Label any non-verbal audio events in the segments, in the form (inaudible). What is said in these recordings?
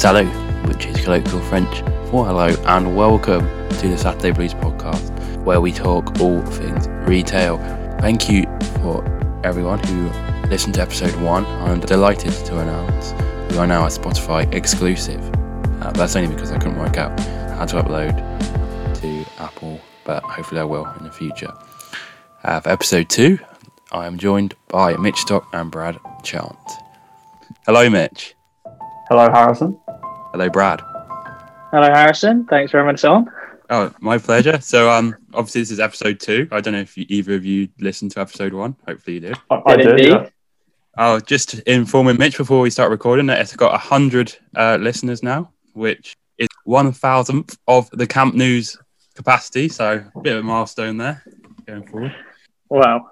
Salut, which is colloquial French for hello and welcome to the Saturday Blues podcast, where we talk all things retail. Thank you for everyone who listened to episode one. I'm delighted to announce we are now a Spotify exclusive. Uh, that's only because I couldn't work out how to upload to Apple, but hopefully I will in the future. Uh, for episode two, I am joined by Mitch Stock and Brad Chant. Hello, Mitch. Hello, Harrison. Hello, Brad. Hello, Harrison. Thanks for having us on. Oh, my pleasure. So, um, obviously this is episode two. I don't know if you, either of you listened to episode one. Hopefully you did. I, I Did did. indeed. Yeah. Oh, just informing Mitch before we start recording that it's got hundred uh, listeners now, which is one thousandth of the Camp Nou's capacity. So, a bit of a milestone there going forward. Wow.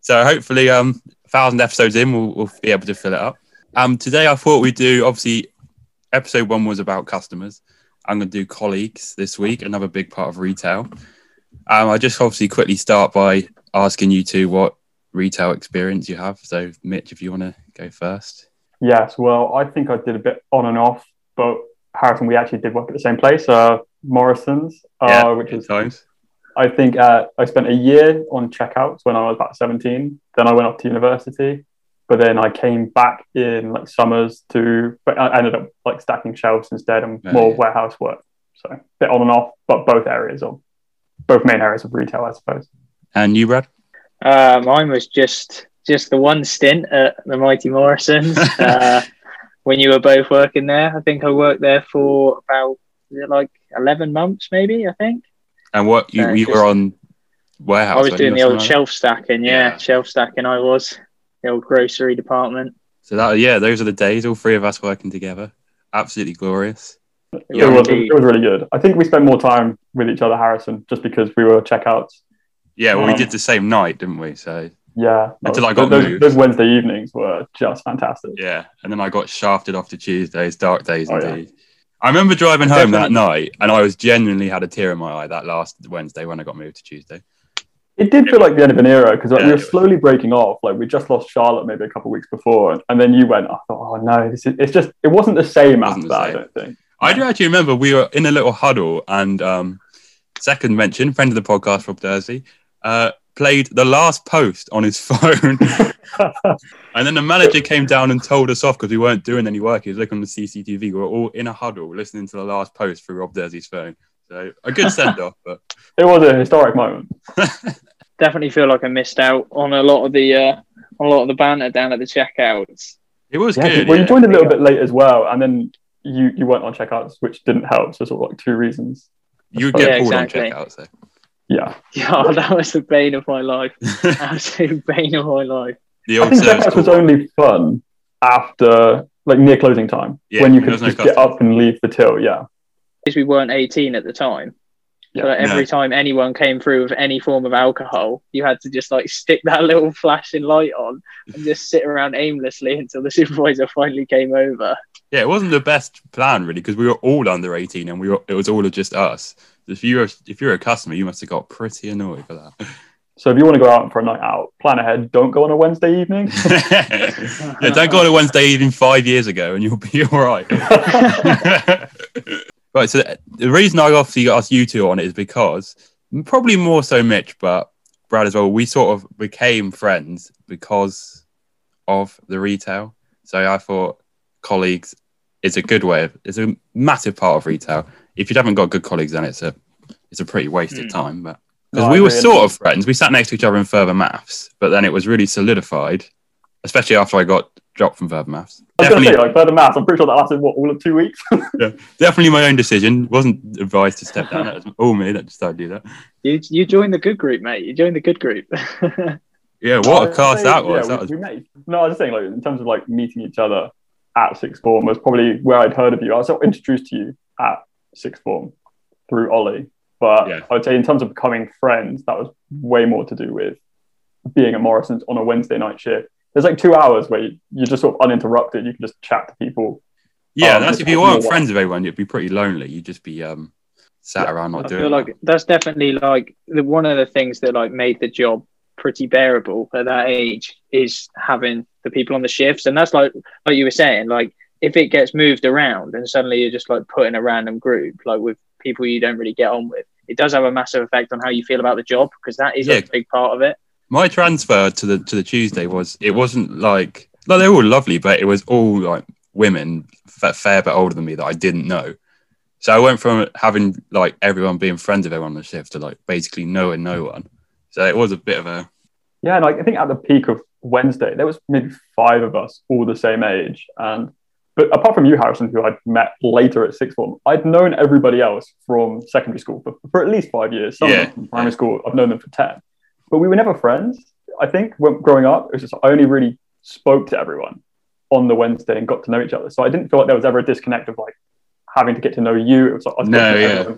So, hopefully, um, thousand episodes in, we'll, we'll be able to fill it up. Um, today I thought we'd do obviously episode one was about customers. I'm going to do colleagues this week, another big part of retail. Um, I just obviously quickly start by asking you two what retail experience you have. So, Mitch, if you want to go first. Yes. Well, I think I did a bit on and off, but Harrison, we actually did work at the same place, uh, Morrisons, uh, which is, times. I think, uh, I spent a year on checkouts when I was about 17. Then I went off to university, but then I came back in like summers to, but I ended up like stacking shelves instead and Oh, more yeah. warehouse work. So a bit on and off, but both areas of, both main areas of retail, I suppose. And you, Brad? Uh, mine was just just the one stint at the Mighty Morrisons (laughs) uh, when you were both working there. I think I worked there for about like eleven months, maybe. I think And what you, No, you were on warehouse? I was doing the old like shelf stacking. Yeah, Yeah. shelf stacking. I was the old grocery department. So that yeah, those are the days. All three of us working together. Absolutely glorious. it, was, it was really good. I think we spent more time with each other, Harrison, just because we were checkouts. Yeah, well, we Um, did the same night, didn't we? So Yeah. Until I got those, moved. those Wednesday evenings were just fantastic. yeah, and then I got shafted off to Tuesdays, dark days Oh, yeah. indeed. I remember driving home that night, and I was genuinely had a tear in my eye that last Wednesday when I got moved to Tuesday. It did feel like the end of an era because like, Yeah, we were slowly breaking off. Like we just lost Charlotte maybe a couple of weeks before, and then you went. I thought, oh no, this is. It's just. It wasn't the same Wasn't after that. same. I don't think. I do actually remember we were in a little huddle, and um, second mention, friend of the podcast, Rob Dursley, uh, played the last post on his (laughs) phone. (laughs) And then the manager came down and told us off because we weren't doing any work. He was looking on the CCTV. We were all in a huddle listening to the last post through Rob Dursley's phone. So a good send off, but It was a historic moment. (laughs) Definitely feel like I missed out on a lot of the uh, on a lot of the banter down at the checkouts. it was Yeah, good. well, yeah. you joined a little bit late as well, and then you you weren't on checkouts, which didn't help. So sort of like two reasons. You would get Yeah, pulled exactly. on checkouts though. Yeah, Yeah, (laughs) that was the bane of my life. (laughs) Absolute bane of my life. the I think service checkouts was only fun after like near closing time Yeah, when you could was no just get up and leave the till. Yeah, Because we weren't 18 at the time. Yeah. so every No. time anyone came through with any form of alcohol, you had to just like stick that (laughs) little flashing light on and just sit around aimlessly until the (laughs) supervisor finally came over. Yeah, it wasn't the best plan really because we were all under 18 and we were it was all of just us. If you were if you're a customer, you must have got pretty annoyed for that. so if you want to go out for a night out, plan ahead. Don't go on a Wednesday evening. (laughs) yeah, don't go on a Wednesday evening five years ago and you'll be all right. Right. So the reason I obviously asked you two on it is because probably more so Mitch, but Brad as well. We sort of became friends because of the retail. So I thought colleagues is a good way of. It's a massive part of retail. If you haven't got good colleagues, then it's a it's a pretty wasted Hmm. time. But because No, we were agree. sort of friends, we sat next to each other in further maths, but then it was really solidified, especially after I got dropped from further maths. I was going to Definitely, say, like further maths, I'm pretty sure that lasted what all of two weeks. (laughs) Yeah, definitely my own decision. Wasn't advised to step down. That was (laughs) all me that decided to do that. You you joined the good group, mate. You joined the good group. (laughs) Yeah, what a I'd class say, that was. yeah, that was we, we made. No, I was just saying, like in terms of like meeting each other at sixth form was probably where I'd heard of you. I was introduced to you at sixth form through Ollie, but Yeah. I would say in terms of becoming friends, that was way more to do with being at Morrisons on a Wednesday night shift. There's like two hours where you, you're just sort of uninterrupted. You can just chat to people. yeah. um, that's if you weren't friends with everyone, you'd be pretty lonely. You'd just be um sat Yeah, around not I doing. feel like that's definitely like the one of the things that like made the job pretty bearable at that age is having the people on the shifts, and that's like like you were saying, like if it gets moved around and suddenly you're just like put in a random group, like with people you don't really get on with, it does have a massive effect on how you feel about the job because that is Yeah. a big part of it. My transfer to the to the Tuesday was it wasn't like like they were all lovely, but it was all like women fa- fair bit older than me that I didn't know. So I went from having like everyone being friends with everyone on the shift to like basically knowing no one. So it was a bit of a Yeah, and like I think at the peak of Wednesday, there was maybe five of us all the same age. And but apart from you, Harrison, who I'd met later at sixth form, I'd known everybody else from secondary school for, for at least five years. Some Yeah. from primary school, I've known them for ten. But we were never friends. I think when growing up, it was just I only really spoke to everyone on the Wednesday and got to know each other. So I didn't feel like there was ever a disconnect of like having to get to know you. It was like I was No, yeah.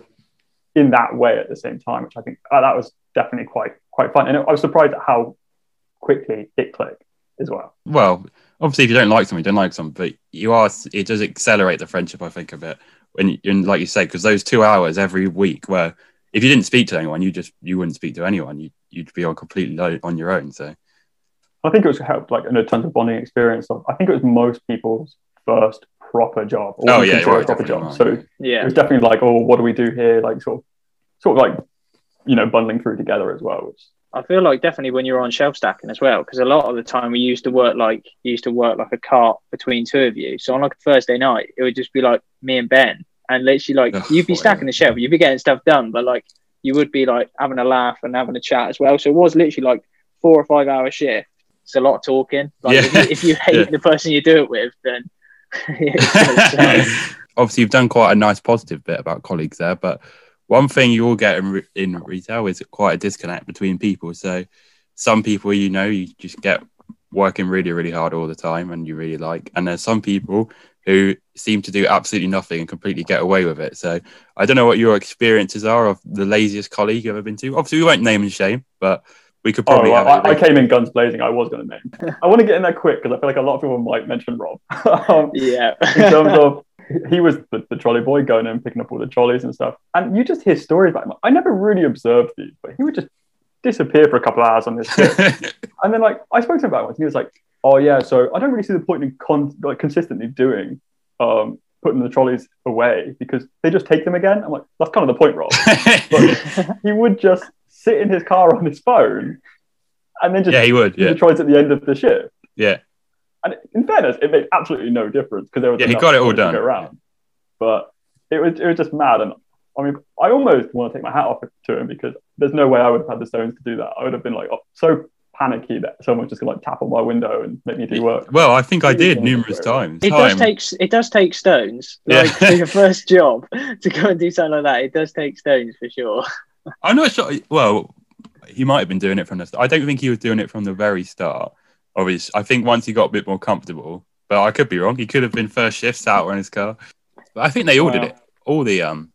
in that way at the same time, which I think uh, that was definitely quite quite fun. And I was surprised at how quickly it clicked as well. well, obviously if you don't like someone, you don't like someone, but you are it does accelerate the friendship, I think, a bit. You, and like you say, because those two hours every week where if you didn't speak to anyone, you just you wouldn't speak to anyone. You you'd be on completely lo- on your own. So I think it was helped like in a tons of bonding experience. Of, I think it was most people's first proper job. or Oh, yeah, consider right, proper definitely job. So yeah, it was definitely like, oh, what do we do here? Like sort of, sort of like, you know, bundling through together as well. Which I feel like definitely when you're on shelf stacking as well, because a lot of the time we used to work like used to work like a cart between two of you. So on like a Thursday night, it would just be like me and Ben, and literally like Ugh, you'd be stacking the shelf, you'd be getting stuff done, but like you would be like having a laugh and having a chat as well. So it was literally like four or five hour shift. It's a lot of talking. Like if, Yeah. you, if you (laughs) hate Yeah. the person you do it with, then it's gonna suck. obviously you've done quite a nice positive bit about colleagues there, but one thing you will get in, re- in retail is quite a disconnect between people. So some people you know you just get working really really hard all the time and you really like, and there's some people who seem to do absolutely nothing and completely get away with it. So I don't know what your experiences are of the laziest colleague you've ever been to. Obviously we won't name and shame, but we could oh, probably. well, have I, I came in guns blazing. I was going to name. I want to get in there quick because I feel like a lot of people might mention Rob. (laughs) um, yeah. in terms of he was the, the trolley boy going in picking up all the trolleys and stuff. And you just hear stories about him. I never really observed these, but he would just disappear for a couple of hours on this ship. (laughs) and then like I spoke to him about it once, and he was like, "Oh yeah, so I don't really see the point in con- like consistently doing um, putting the trolleys away because they just take them again." I'm like, "That's kind of the point, Rob." (laughs) He would just sit in his car on his phone, and then just yeah, he would. Yeah, the trolleys at the end of the shift. yeah. And in fairness, it made absolutely no difference because there was Yeah, he got it all done. go around. But it was it was just mad, and I mean, I almost want to take my hat off to him because there's no way I would have had the stones to do that. I would have been like oh, so panicky that someone's just gonna like tap on my window and make me do work. Well, I think I did numerous times. It does take it does take stones. Yeah. Like for your first job (laughs) to go and do something like that, it does take stones for sure. (laughs) I'm not sure. Well, he might have been doing it from the start. I don't think he was doing it from the very start. Obviously, I think once he got a bit more comfortable, but I could be wrong. He could have been first shift sat on his car. But I think they all did it. All the um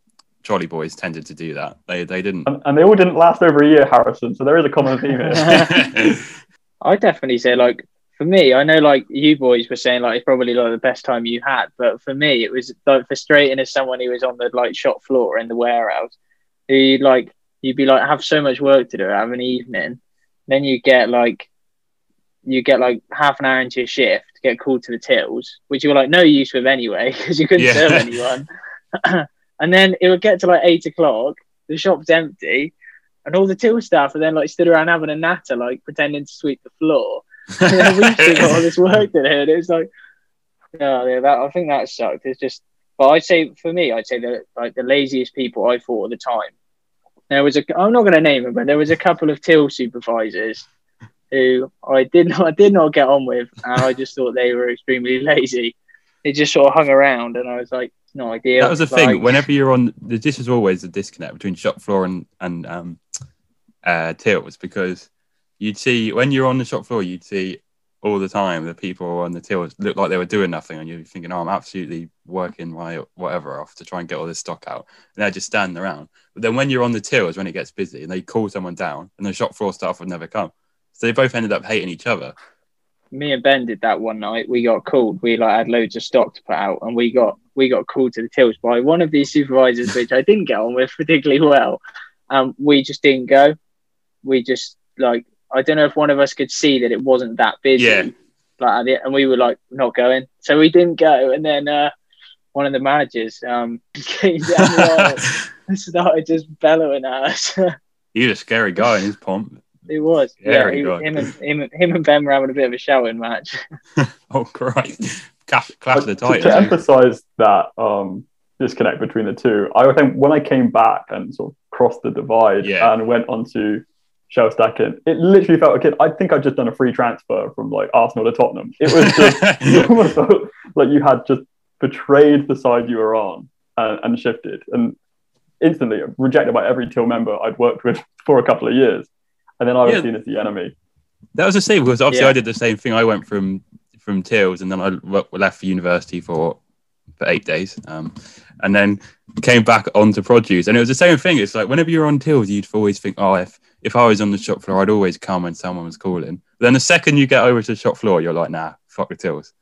trolley boys tended to do that. They they didn't. And, and they all didn't last over a year, Harrison. So there is a common theme here. (laughs) I definitely say like for me, I know like you boys were saying like it's probably like the best time you had, but for me it was like frustrating as someone who was on the like shop floor in the warehouse. Who like you'd be like have so much work to do, have an evening, then you get like you get like half an hour into your shift, get called to the tills, which you were like no use with anyway (laughs) because you couldn't Yeah. serve anyone. (laughs) and then it would get to like eight o'clock, the shop's empty, and all the till staff are then like stood around having a natter, like pretending to sweep the floor. and then we (laughs) still got all this work to do, and it was like, oh, yeah, that I think that sucked. It's just, but I'd say for me, I'd say that like the laziest people I thought at the time. There was a, I'm not going to name them, but there was a couple of till supervisors who I did not, I did not get on with, and I just thought they were extremely (laughs) lazy. They just sort of hung around, and I was like, not ideal. that was the thing. Whenever you're on, the- this is always a disconnect between shop floor and and um, uh, tills because you'd see when you're on the shop floor, you'd see all the time the people on the tills look like they were doing nothing, and you're thinking, "Oh, I'm absolutely working my whatever off to try and get all this stock out," and they're just standing around. But then when you're on the tills, when it gets busy, and they call someone down, and the shop floor staff would never come, so they both ended up hating each other. Me and Ben did that one night. We got called. We like had loads of stock to put out, and we got we got called to the tills by one of these supervisors, which I didn't get on with particularly well. Um, we just didn't go. We just like I don't know if one of us could see that it wasn't that busy. Yeah. like, at the- and we were like not going, so we didn't go. And then uh, one of the managers um, (laughs) came down (laughs) and started just bellowing at us. You're a scary guy in his pomp. It was, Yeah, yeah. he he- him, and, him, and- him and Ben were having a bit of a shouting match. (laughs) Oh Christ! Clash, clash of the to, to emphasize that um, disconnect between the two, I think when I came back and sort of crossed the divide Yeah. and went onto shell stacking, it literally felt like it. I think I'd just done a free transfer from like Arsenal to Tottenham. It was (laughs) just it almost felt like you had just betrayed the side you were on and, and shifted, and instantly rejected by every Till member I'd worked with (laughs) for a couple of years, and then I was Yeah. seen as the enemy. That was the same because obviously Yeah. I did the same thing. I went from from Tills and then I left for university for for eight days, um, and then came back onto produce. And it was the same thing. It's like whenever you're on Tills, you'd always think, oh, if if I was on the shop floor, I'd always come when someone was calling. Then the second you get over to the shop floor, you're like, nah, fuck the Tills.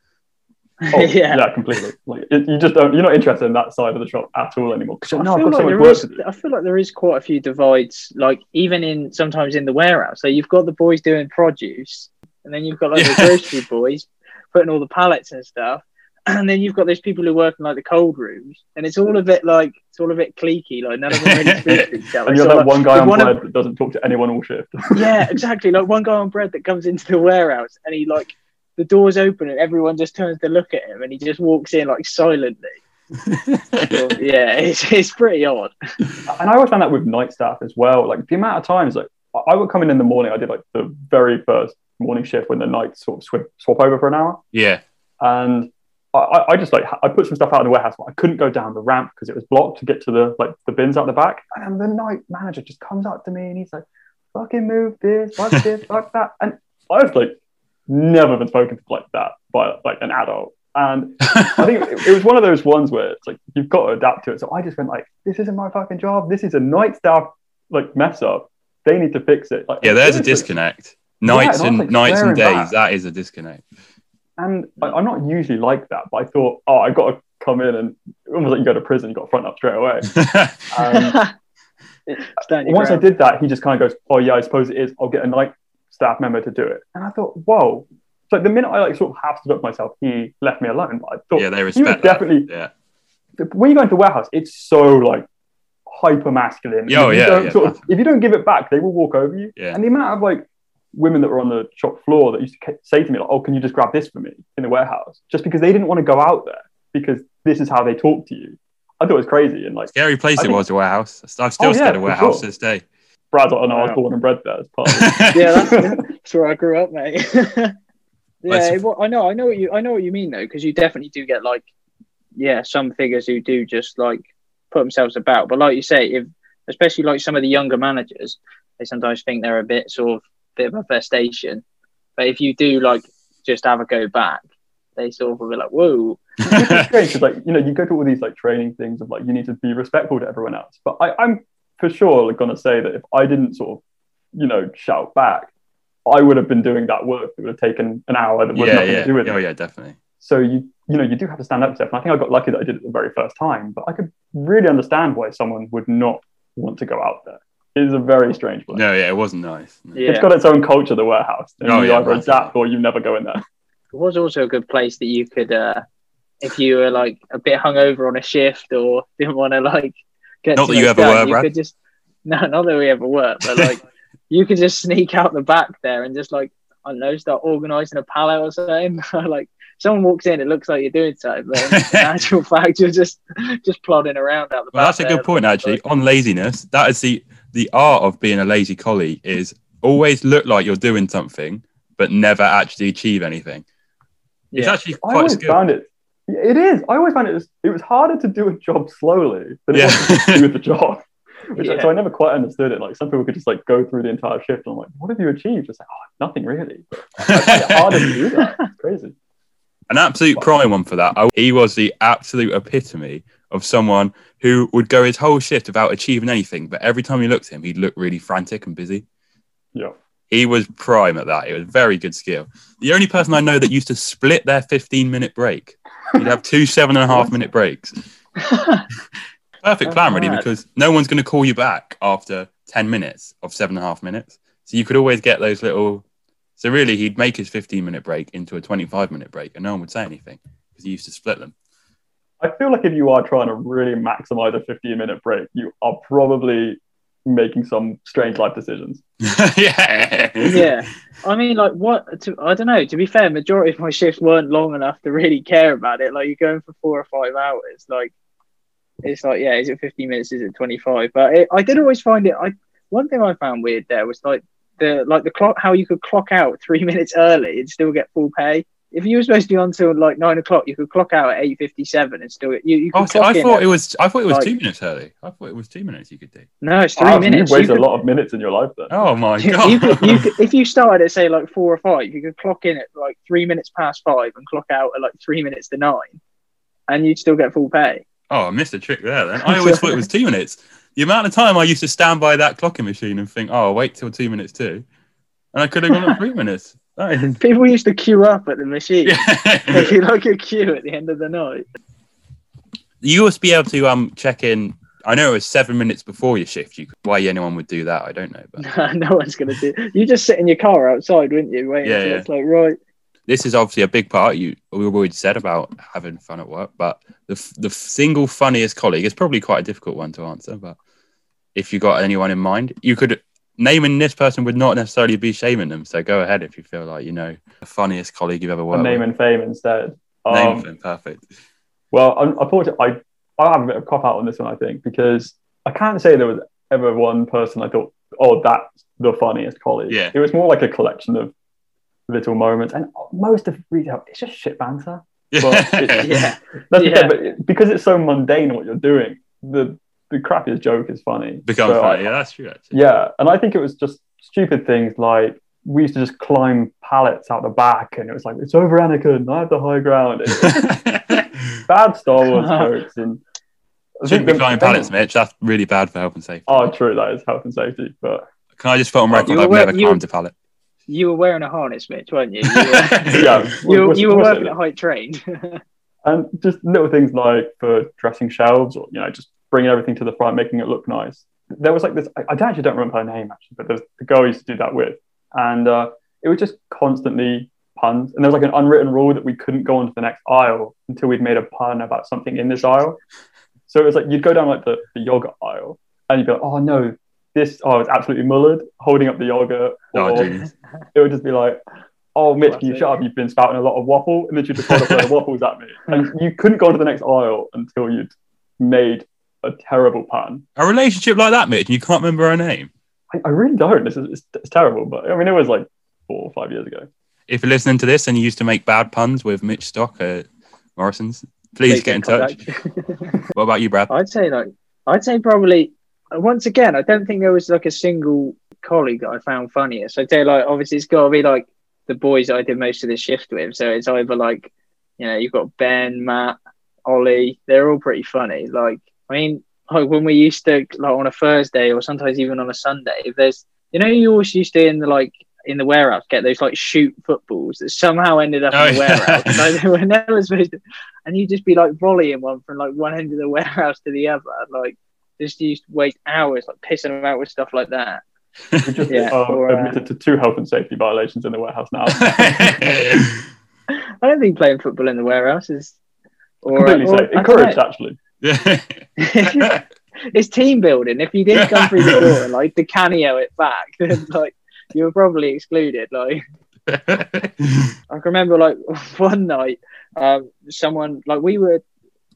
Oh, (laughs) yeah. yeah. completely. Like it, you just don't. You're not interested in that side of the shop at all anymore. I no, feel so like there work is. to do. I feel like there is quite a few divides. Like even in sometimes in the warehouse. So you've got the boys doing produce, and then you've got like (laughs) Yeah. the grocery boys putting all the pallets and stuff, (clears throat) and then you've got those people who work in like the cold rooms, and it's all a bit like it's all a bit cliquey. Like none of them really speak to each other. And you're So, that like, one guy on one of- bread that doesn't talk to anyone all shift. yeah, (laughs) exactly. Like one guy on bread that comes into the warehouse and he like the doors open and everyone just turns to look at him and he just walks in like silently. (laughs) (laughs) yeah, it's, it's pretty odd. and I always found that with night staff as well. Like the amount of times, like I- I would come in in the morning. I did like the very first morning shift when the nights sort of swap, swap over for an hour, yeah, and I- I, I just like I put some stuff out in the warehouse, but I couldn't go down the ramp because it was blocked to get to the like the bins out the back. And the night manager just comes up to me and he's like, "Fucking move this, fuck this, fuck that," and I was like, never been spoken to like that by like an adult. And (laughs) I think it, it was one of those ones where it's like you've got to adapt to it. So I just went like, "This isn't my fucking job. This is a night staff like mess up. They need to fix it." Like, yeah. There's a disconnect. Nights and and like, nights and days. back. That is a disconnect. And I, I'm not usually like that, but I thought, oh, I got to come in and almost like you go to prison, you got to front up straight away. (laughs) Um, (laughs) Stand your once I did that, he just kind of goes, "Oh yeah, I suppose it is. I'll get a night staff member to do it." And I thought, "Whoa!" So the minute I like sort of have stood up myself, he left me alone. But I thought, yeah, they respect. that. definitely Yeah. when you go into the warehouse, it's so like hyper masculine. Yeah, oh, if you yeah, don't yeah, sort of- if you don't give it back, they will walk over you. Yeah. And the amount of like women that were on the shop floor that used to say to me, like, "Oh, can you just grab this for me in the warehouse?" Just because they didn't want to go out there because this is how they talk to you. I thought it was crazy. And like Scary place I it think- was, a warehouse. I'm still Oh, yeah, scared of for warehouse sure. to this day. Brad's like, "Oh no, I was born and bred there." As part of (laughs) it. yeah, that's, (laughs) that's where I grew up, mate. Well, (laughs) yeah, well, I know, I know what you, I know what you mean though, because you definitely do get like, yeah, some figures who do just like put themselves about. But like you say, if especially like some of the younger managers, they sometimes think they're a bit sort of bit of a festation. But if you do like just have a go back, they sort of will be like, whoa, it's strange because like you know you go to all these like training things of like you need to be respectful to everyone else but I, i'm for sure like, gonna say that if i didn't sort of you know shout back i would have been doing that work that would have taken an hour that would have yeah, nothing yeah. to do with Oh, it yeah, definitely. so you you know you do have to stand up to stuff and i think i got lucky that i did it the very first time but i could really understand why someone would not want to go out there it is a very strange place No, yeah, it wasn't nice. No. yeah. it's got its own culture the warehouse and Oh, you yeah, either massively. adapt or you never go in there (laughs) It was also a good place that you could, uh, if you were like a bit hungover on a shift or (laughs) didn't want to like get Not too that you ever done, were, you Brad. could just (laughs) no, not that we ever were, but like you could just sneak out the back there and just like I don't know, start organising a pallet or something. (laughs) like someone walks in, it looks like you're doing something, but in (laughs) actual fact, you're just just plodding around out the Well, back. that's a good point, actually. Like, On laziness, that is the the art of being a lazy collie is always look like you're doing something, but never actually achieve anything. It's actually quite a always skill. found it. It is. I always found it was, it was harder to do a job slowly than it Yeah. was to do the (laughs) job. Which, Yeah. So I never quite understood it. Like some people could just like go through the entire shift and I'm like, what have you achieved? It's like, oh, nothing really. But I (laughs) harder to do that. It's crazy. An absolute prime one for that. I- He was the absolute epitome of someone who would go his whole shift without achieving anything, but every time you looked at him, he'd look really frantic and busy. Yeah. He was prime at that. It was very good skill. The only person I know that used to split their 15 minute break. You'd have two seven and a half minute breaks. (laughs) Perfect plan, really, because no one's going to call you back after 10 minutes of seven and a half minutes. So you could always get those little So really, he'd make his 15 minute break into a 25 minute break, and no one would say anything because he used to split them. I feel like if you are trying to really maximize a 15 minute break, you are probably making some strange life decisions. (laughs) yeah. yeah. I mean, like, what? To, I don't know. To be fair, majority of my shifts weren't long enough to really care about it. Like, you're going for four or five hours. Like, it's like, yeah, is it 15 minutes? Is it 25? But it, I did always find it. I one thing I found weird there was like the like the clock, how you could clock out three (laughs) minutes early and still get full pay. If you were supposed to be on till like nine o'clock, you could clock out at eight fifty-seven and still you. you oh, could Oh, see, clock I thought at- it was. I thought it was like- two minutes early. I thought it was two minutes you could do. no, it's three ah, Wow, minutes. You've You could- a lot of minutes in your life then. Oh my (laughs) god! you could, you could, if you started at say like four or five, you could clock in at like three minutes past five and clock out at like three minutes to nine, and you'd still get full pay. oh, I missed a trick there. Then I always thought it was two minutes. The amount of time I used to stand by that clocking machine and think, "Oh, I'll wait till two minutes too," and I could have gone at three minutes. Is- People used to queue up at the machine. If you like a queue at the end of the night. you must be able to um check in. I know it was seven minutes before your shift. You why anyone would do that, I don't know. But (laughs) no one's gonna do. You just sit in your car outside, wouldn't you? Waiting Yeah, yeah. it's like right. this is obviously a big part. You we've already said about having fun at work, but the the single funniest colleague is probably quite a difficult one to answer. But if you got anyone in mind, you could naming this person would not necessarily be shaming them. So go ahead if you feel like you know the funniest colleague you've ever A worked name with. and fame instead. Name Um, them, perfect. Well, un- unfortunately, I, I have a bit of cop out on this one, I think, because I can't say there was ever one person I thought, oh, that's the funniest colleague. Yeah. It was more like a collection of little moments. And most of retail, it's just shit banter. (laughs) But it- Yeah. That's Yeah. okay, but it- because it's so mundane what you're doing, the, the crappiest joke is funny. Become So I- funny. yeah, that's true. Actually. yeah, and I think it was just stupid things like we used to just climb pallets out the back, and it was like it's over Anakin, I have the high ground. It's (laughs) bad Star Wars (laughs) jokes, and I Shouldn't think be the- climbing pallets, Mitch. That's really bad for health and safety. Oh, true, that is health and safety, but Can I just put on record I've were- never you- climbed a pallet? You were wearing a harness, Mitch, weren't you? You were, (laughs) yeah, you, what's- you were working at height trained. and just little things like for dressing shelves, or you know, just bringing everything to the front, making it look nice. There was like this. I, I actually don't remember her name actually, but there's the girl I used to do that with, and uh, it was just constantly puns. And there was like an unwritten rule that we couldn't go on to the next aisle until we'd made a pun about something in this aisle. So it was like you'd go down like the, the yogurt aisle, and you'd be like, "Oh no, this oh it's absolutely mullered," holding up the yogurt, Oh, or genius. it would just be like, "Oh, Mitch, can you Classic. shut up? You've been spouting a lot of waffle," and then you just hold up a load of waffles at me, and you couldn't go on to the next aisle until you'd made a terrible pun. A relationship like that, Mitch, and you can't remember her name. I, I really don't. This is it's, it's terrible, but I mean, it was like four or five years ago. If you're listening to this and you used to make bad puns with Mitch Stock at Morrisons, please Make get in touch. (laughs) What about you, Brad? I'd say like I'd say probably once again, I don't think there was like a single colleague that I found funniest. I'd say like obviously it's gotta be like the boys that I did most of the shift with. So it's either like, you know, you've got Ben, Matt, Ollie, they're all pretty funny. Like I mean, like when we used to like on a Thursday or sometimes even on a Sunday, if there's you know, you always used to in the like in the warehouse get those like shoot footballs that somehow ended up Oh, in the yeah. warehouse. (laughs) Like, they were never supposed to and you'd just be like volleying one from like one end of the warehouse to the other. Like just used to waste hours like pissing them out with stuff like that. We (laughs) just Yeah, uh, or, uh, admitted to two health and safety violations in the warehouse now. (laughs) I don't think playing football in the warehouse is or, Completely or- safe. Encouraged, know. Actually. (laughs) it's team building. If you didn't come through the door and like the cameo it back, (laughs) then like you were probably excluded. Like I can remember like (laughs) one night, um, someone like we were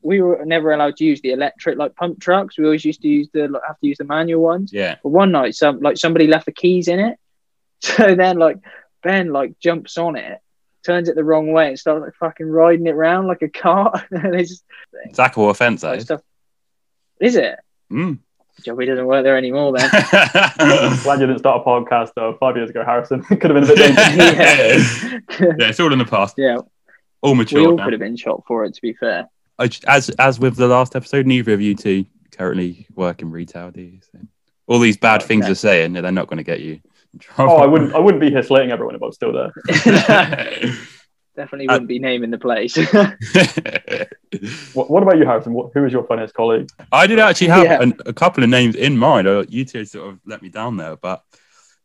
we were never allowed to use the electric like pump trucks. We always used to use the like, have to use the manual ones. yeah. But one night, some like somebody left the keys in it. So then like Ben like jumps on it, turns it the wrong way, and starts like fucking riding it around like a cart. (laughs) and it's just Sackable offence, that like is. stuff. Is it? Mm. Job he doesn't work there anymore then. (laughs) Glad you didn't start a podcast uh, five years ago, Harrison. (laughs) Could have been a bit dangerous. yeah, yeah, it's all in the past. Yeah, All all mature now. could have been shot for it. To be fair, As as with the last episode, neither of you two currently work in retail, do you? So all these bad things no. you're saying, they're not going to get you. In Oh. I wouldn't. I wouldn't be here slating everyone if I was still there. (laughs) definitely Uh, wouldn't be naming the place. (laughs) (laughs) What, what about you, Harrison? What, who is your funniest colleague? I did actually have Yeah. an, a couple of names in mind. Uh, You two sort of let me down there, but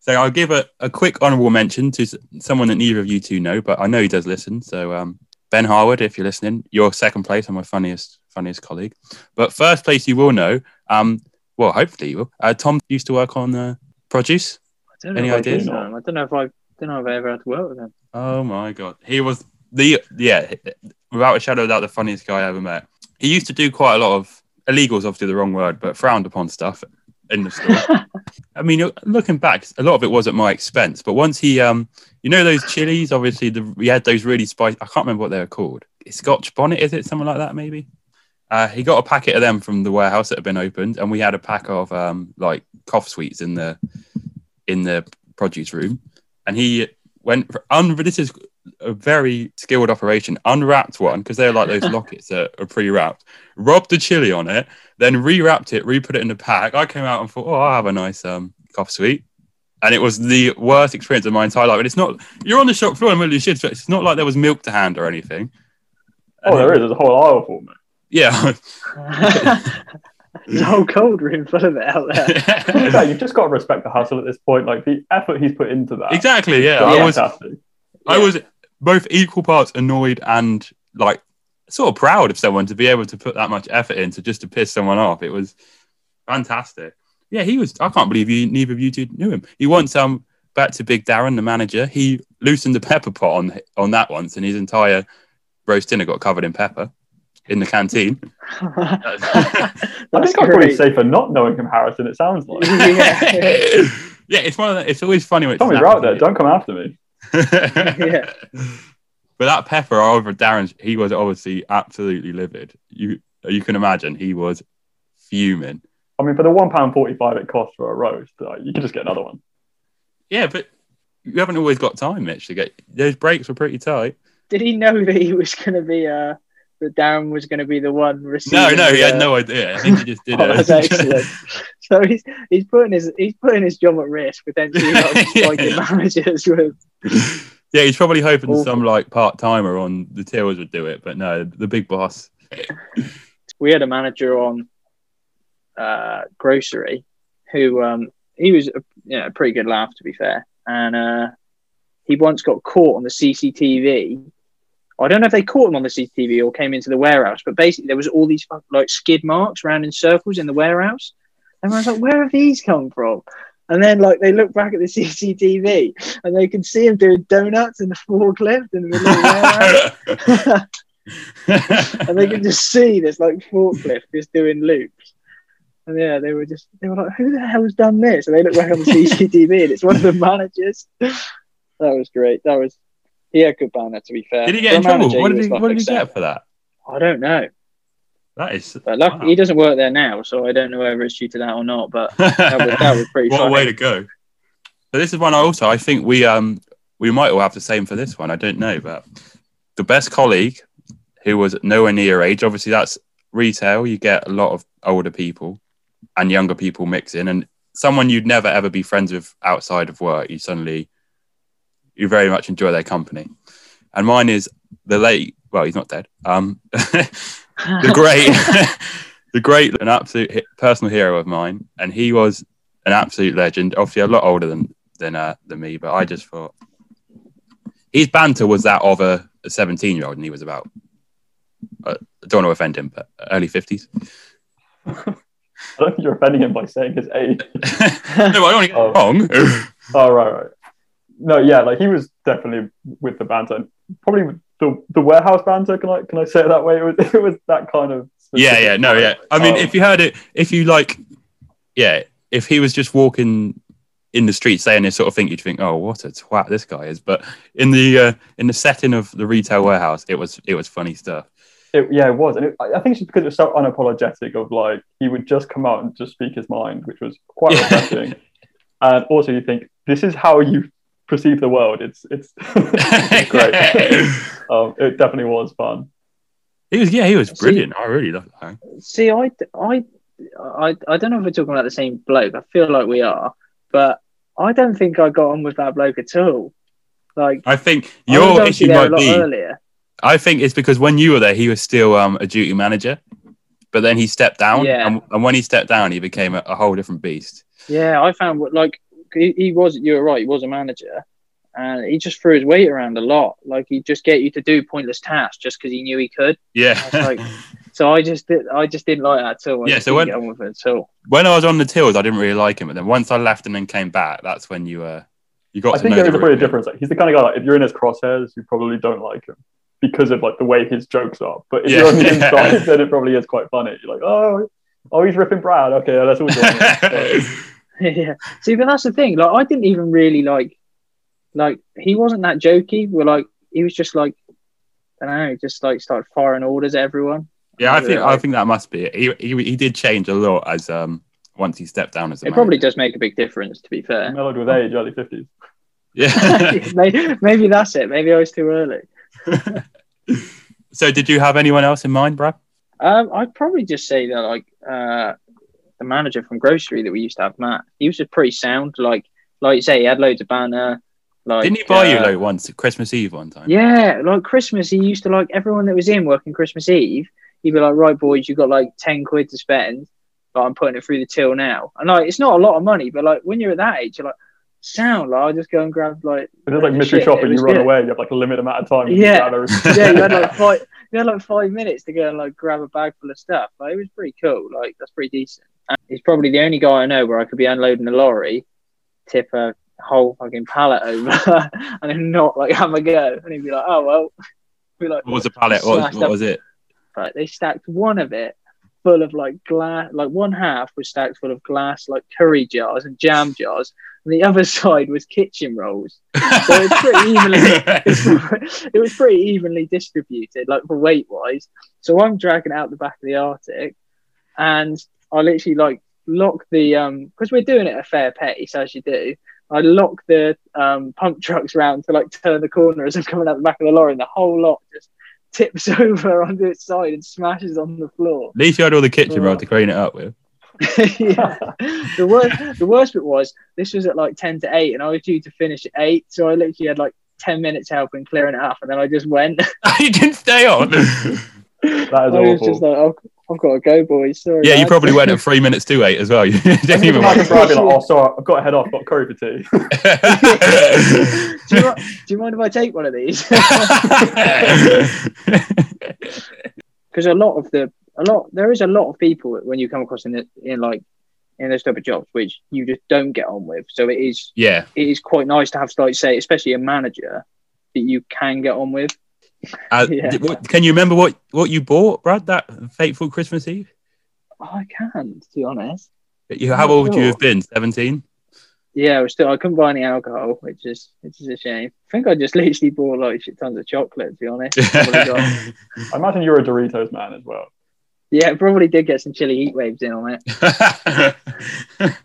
So I'll give a, a quick honourable mention to someone that neither of you two know, but I know he does listen. So um, Ben Harwood, if you're listening, you're second place. I'm my funniest funniest colleague. But first place you will know. Um, well, hopefully you will. Uh, Tom used to work on uh, produce. I Any I ideas? him. I don't know if I don't know if I ever had to work with him. Oh my god, he was the yeah, without a shadow of doubt, the funniest guy I ever met. He used to do quite a lot of illegal is obviously the wrong word, but frowned upon stuff in the store. (laughs) I mean, looking back, a lot of it was at my expense. But once he, um, you know, those chilies, obviously, the, we had those really spicy. I can't remember what they were called. Scotch bonnet, is it something like that? Maybe. Uh, he got a packet of them from the warehouse that had been opened, and we had a pack of um, like cough sweets in the in the produce room. And he went. Un- this is a very skilled operation. Unwrapped one because they're like those (laughs) lockets that are pre-wrapped. Rubbed the chili on it, then rewrapped it, re-put it in the pack. I came out and thought, oh, I'll have a nice um, cough sweet. And it was the worst experience of my entire life. And it's not, you're on the shop floor in the middle of your shit, but it's not like there was milk to hand or anything. Oh, there is. There's a whole aisle for me. Yeah. (laughs) (laughs) There's a whole cold room full of it out there. (laughs) Yeah, you've just got to respect the hustle at this point. Like the effort he's put into that. exactly. Yeah. is I was, fantastic. I was both equal parts annoyed and like sort of proud of someone to be able to put that much effort into just to piss someone off. It was fantastic. Yeah, he was. I can't believe you. Neither of you two knew him. He once um back to Big Darren, the manager. He loosened the pepper pot on on that once, and his entire roast dinner got covered in pepper in the canteen. (laughs) I think I'm probably safer not knowing him, Harrison. It sounds like. (laughs) Yeah. (laughs) yeah, it's one of the, It's always funny when it's Tommy, you're out there. Don't come after me. Yeah. But that pepper over Darren's, he was obviously absolutely livid. You you can imagine he was fuming. I mean, for the one pound forty-five it costs for a roast, like, you could just get another one. Yeah, but you haven't always got time, Mitch, to get those breaks were pretty tight. Did he know that he was going to be uh that Darren was going to be the one receiving? No, no, he the, had uh, no idea. I think he just did (laughs) Oh, it. that's excellent. (laughs) So he's he's putting his he's putting his job at risk potentially like (laughs) striking managers with yeah, he's probably hoping Awful. some like part timer on the tills would do it, but no, the big boss. we had a manager on uh, grocery who um, he was a, you know, a pretty good laugh to be fair, and uh, he once got caught on the CCTV. I don't know if they caught him on the CCTV or came into the warehouse, but basically there was all these like skid marks round in circles in the warehouse. And I was like, "Where have these come from?" And then like they look back at the (laughs) CCTV and they can see him doing donuts in the forklift in the middle of the warehouse. (laughs) and they can just see this like forklift just doing loops. And yeah, they were just they were like, "Who the hell's done this?" And they look back on the (laughs) CCTV, and it's one of the managers. That was great. That was he had good banner. To be fair, did he get For in trouble? What did he, what did he get for that? I don't know, That is. but wow. he doesn't work there now, so I don't know whether it's due to that or not. But (laughs) that was that was pretty what a way to go! So this is one I also I think we um we might all have the same for this one. I don't know, but the best colleague who was nowhere near your age. Obviously, that's retail. You get a lot of older people and younger people mixing, and someone you'd never ever be friends with outside of work. You suddenly you very much enjoy their company. And mine is the late. Well, he's not dead. Um, (laughs) the great, (laughs) the great, an absolute personal hero of mine, and he was an absolute legend. Obviously, a lot older than than uh, than me, but I just thought his banter was that of a seventeen year old, and he was about. Uh, I don't want to offend him, but early fifties. (laughs) I don't think you're offending him by saying his age. no, I don't get Oh. wrong. Oh right, right. No, yeah, like he was definitely with the banter. Probably the the warehouse banter. Can I can I say it that way? It was (laughs) it was that kind of. yeah, yeah, no, yeah. I mean, Oh. if you heard it, if you like, yeah, if he was just walking in the street saying this sort of thing, you'd think, oh, what a twat this guy is. But in the uh, in the setting of the retail warehouse, it was it was funny stuff. It, yeah, it was, and it, I I think it's just because it was so unapologetic. Of like, he would just come out and just speak his mind, which was quite (laughs) refreshing. and also, you think this is how you perceive the world. It's it's, (laughs) it's great. (laughs) um, it definitely was fun. He was, yeah, he was See- brilliant. I really loved that. See, I, I, I, I don't know if we're talking about the same bloke. I feel like we are, but I don't think I got on with that bloke at all. Like I think your obviously issue there might be. earlier. I think it's because when you were there, he was still um, a duty manager, but then he stepped down, Yeah. and, and when he stepped down, he became a, a whole different beast. Yeah, I found what- like he, he was. you were right. He was a manager, and he just threw his weight around a lot. Like he'd just get you to do pointless tasks just because he knew he could. Yeah. I like, (laughs) so I just did. I just didn't like that at all. I Yeah, so when- get on with it at all. when I was on the tills, I didn't really like him, but then once I left and then came back, that's when you uh you got I to think there's the a pretty root. difference. Like, he's the kind of guy like if you're in his crosshairs, you probably don't like him because of like the way his jokes are. But if Yeah. you're on the (laughs) inside, then it probably is quite funny. You're like, oh, oh, he's ripping Brad. Okay, let's all join. (laughs) in. (laughs) yeah. See, but that's the thing. Like, I didn't even really like. Like, he wasn't that jokey. We're like, he was just like, I don't know, just like started firing orders at everyone. yeah, I think I think that must be it. He, he he did change a lot as um once he stepped down as a it probably does make a big difference. To be fair. Mellowed with age, early fifties. Yeah. (laughs) maybe, maybe that's it. Maybe I was too early. (laughs) so did you have anyone else in mind, Brad? Um, I'd probably just say that like uh, the manager from grocery that we used to have, Matt. He was just pretty sound. Like like you say, he had loads of banner. Like Didn't he buy you uh, like once Christmas Eve one time? Yeah, like Christmas, he used to like everyone that was in working Christmas Eve. He'd be like, "Right, boys, you got like ten quid to spend. but I'm putting it through the till now." And like, it's not a lot of money, but like when you're at that age, you're like, "Sound like I'll just go and grab like." It's like mystery shit, shopping, you run good. away. You have like a limited amount of time. Yeah. Yeah, you had like (laughs) five, you had like five minutes to go and like grab a bag full of stuff. Like, it was pretty cool. Like that's pretty decent. And he's probably the only guy I know where I could be unloading a lorry, tip a whole fucking pallet over, (laughs) and then not like have a go, and he'd be like, "Oh well." Like, What was the pallet? What, what was it? right, they stacked one of it full of like glass, like one half was stacked full of glass, like curry jars and jam jars, and the other (laughs) side was kitchen rolls. (laughs) So it's pretty evenly, (laughs) it was pretty evenly distributed, like for weight wise. So I'm dragging out the back of the artic, and I literally like lock the um because we're doing it at a fair pace as you do. I lock the um, pump trucks round to like turn the corner as I'm coming out the back of the lorry, and the whole lot just tips over onto its side and smashes on the floor. At least you had all the kitchen Oh. roll to clean it up with. (laughs) yeah. The worst, the worst bit was this was at like ten to eight, and I was due to finish at eight, so I literally had like ten minutes helping clearing it up, and then I just went. (laughs) (laughs) you didn't stay on. That is I was just like, oh, I've got to go, boys. Sorry. yeah, you lads." probably went at three minutes too eight as well. You didn't even imagine wait. Brad like, oh, sorry, I've got to head off. Got curry for tea. do, you, do you mind if I take one of these? Because a lot of the, a lot, there is a lot of people when you come across in the, in like, in those type of jobs, which you just don't get on with. So it is, yeah, it is quite nice to have, like, say, especially a manager that you can get on with. Uh, (laughs) Yeah. what, can you remember what, what you bought, Brad? That fateful Christmas Eve. Oh, I can, to be honest. You, how Not old would you have been? Seventeen. Yeah, I was still I couldn't buy any alcohol, which is which is a shame. I think I just (laughs) literally bought like shit tons of chocolate. To be honest, (laughs) I imagine you're a Doritos man as well. Yeah, it probably did get some chili heat waves in on it. (laughs)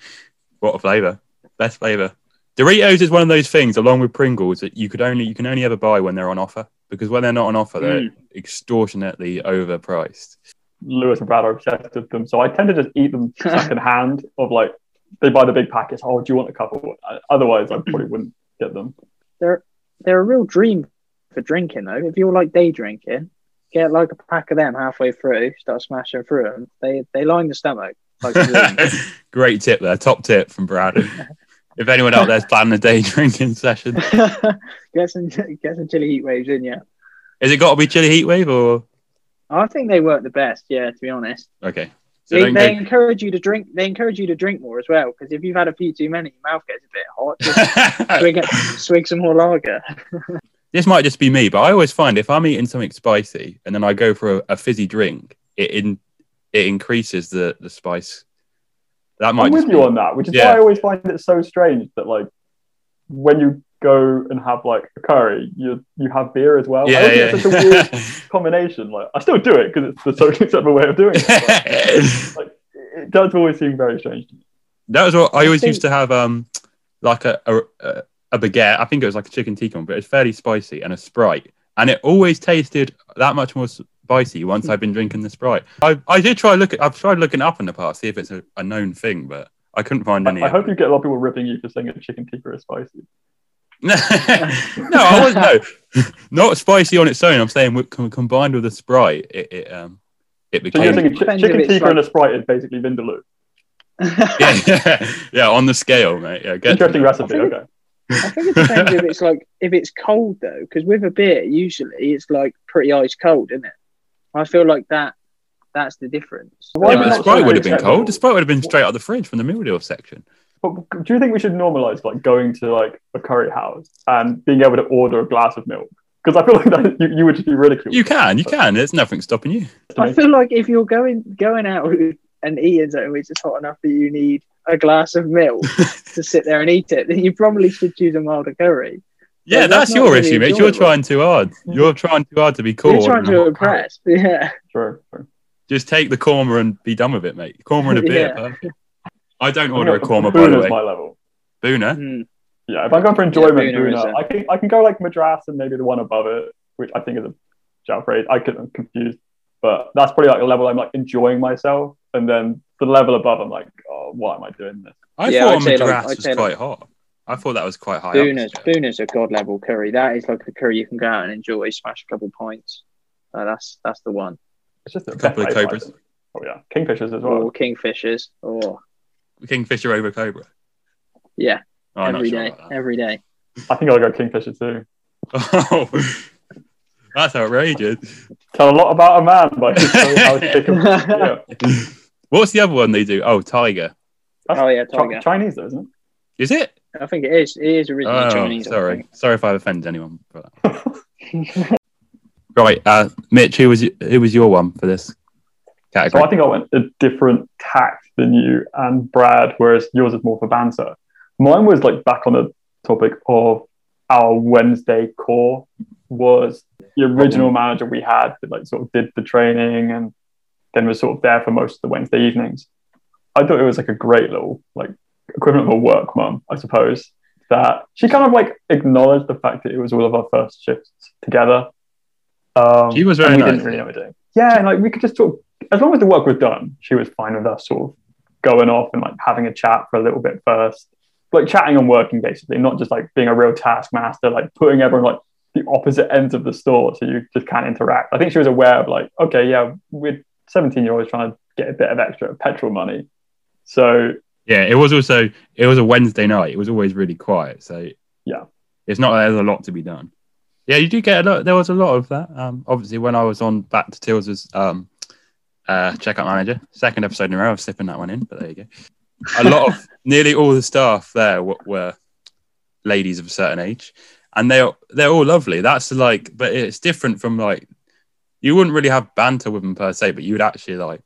what a flavour! Best flavour. Doritos is one of those things, along with Pringles, that you could only you can only ever buy when they're on offer because when they're not on offer, they're Mm. extortionately overpriced. Lewis and Brad are obsessed with them, so I tend to just eat them (laughs) second hand. Of like, they buy the big packets. Oh, do you want a couple? Otherwise, I probably wouldn't get them. They're they're a real dream for drinking though. If you're like day drinking, get like a pack of them halfway through, start smashing through them. They they line the stomach like. (laughs) Great tip there, top tip from Brad. (laughs) if anyone out there's planning a day (laughs) drinking session, get some get some chili heat waves in yeah. is it got to be chili heat wave or I think they work the best. Yeah, to be honest. okay? So They, they go- encourage you to drink. They encourage you to drink more as well because if you've had a few too many, your mouth gets a bit hot. Just swig, swig some more lager. This might just be me, but I always find if I'm eating something spicy and then I go for a, a fizzy drink, it in it increases the the spice. That might I'm with you on that, which is Yeah. why I always find it so strange that like when you go and have like a curry, you you have beer as well. I Yeah, yeah. it's such a weird (laughs) combination. Like I still do it because it's the socially acceptable way of doing it. But, (laughs) like it does always seem very strange. to me. that was what I I always think- used to have. Um, like a a, a a baguette. I think it was like a chicken tikka, but it's fairly spicy and a sprite, and it always tasted that much more spicy once I've been drinking the sprite. I I did try look. I've tried looking up in the past, see if it's a, a known thing, but I couldn't find any. I, I hope you get a lot of people ripping you for saying a chicken tikka is spicy. (laughs) no, I was no, (laughs) not spicy on its own. I'm saying with, com- combined with a sprite, it, it um, it So you're became. thinking chi- chicken it's tikka like- and a sprite is basically vindaloo. (laughs) yeah, yeah, yeah, on the scale, mate. Yeah, get Interesting recipe. think- Okay. I think it depends if it's like if it's cold though, because with a beer usually it's like pretty ice cold, isn't it? I feel like that that's the difference. Why Yeah, are we but the Sprite would have been cold. The Sprite would have been straight out of the fridge from the meal deal section. But do you think we should normalize like going to like a curry house and being able to order a glass of milk? Because I feel like that you, you would just be ridiculed. You can, you can. There's nothing stopping you. I feel like if you're going going out (laughs) and eating something which is hot enough that you need a glass of milk (laughs) to sit there and eat it, then you probably should choose a milder curry. Yeah, Yeah, that's, that's your really issue, mate. You're trying too hard. You're trying too hard to be cool. You're trying to not curry. impress. (laughs) Yeah. True, true. Just take the korma and be done with it, mate. Korma and a beer. Yeah. perfect. I don't order a think korma, by the way. my level. Bhuna. Mm. Yeah, if I'm going for enjoyment, Bhuna is Bhuna, a- I can I can go like Madras and maybe the one above it, which I think is a Jalfrey. I could I'm confused, but that's probably like a level I'm like enjoying myself, and then the level above, I'm like, oh, why am I doing this? I Yeah, thought I'd say like- was say quite like- hot. I thought that was quite high. Bhuna's up. Bhuna's a god level curry. That is like a curry you can go out and enjoy, smash a couple points. Uh, that's that's the one. It's just A couple of cobras. item. Oh yeah, kingfishers as well. Or kingfishers. Or Kingfisher over Cobra. yeah, Oh, I'm not every sure day, about that. every day. I think I'll go kingfisher too. Oh, (laughs) that's outrageous. Tell a lot about a man by just (laughs) how to pick a (laughs) yeah. What's the other one they do? Oh, Tiger. That's Oh yeah, tiger. Chinese though, isn't Is it? I think it is. It is originally Oh, Chinese. Sorry. Sorry if I've offended anyone. For that. (laughs) Right, uh, Mitch, who was y- who was your one for this So? I think I went a different tact than you and Brad, whereas yours is more for banter. Mine was like back on the topic of our Wednesday core was the original manager we had that like sort of did the training and then was sort of there for most of the Wednesday evenings. I thought it was like a great little like equivalent of a work mum, I suppose. That she kind of like acknowledged the fact that it was all of our first shifts together. Um, She was very we nice. didn't really know what we were doing. Yeah, and like we could just talk as long as the work was done. She was fine with us sort of going off and like having a chat for a little bit first, like chatting and working basically, not just like being a real taskmaster, like putting everyone like the opposite ends of the store so you just can't interact. I think she was aware of like, okay, yeah, we're 17 year olds trying to get a bit of extra petrol money. So yeah, it was also it was a Wednesday night. It was always really quiet, so Yeah. it's not there's a lot to be done. Yeah, you do get a lot. There was a lot of that. Um, obviously, when I was on back to Tills as um, uh, checkout manager, second episode in a row, I was slipping that one in, but there you go. A lot of (laughs) nearly all the staff there were, were ladies of a certain age, and they're they're all lovely. That's like, but it's different from like you wouldn't really have banter with them per se, but you would actually like,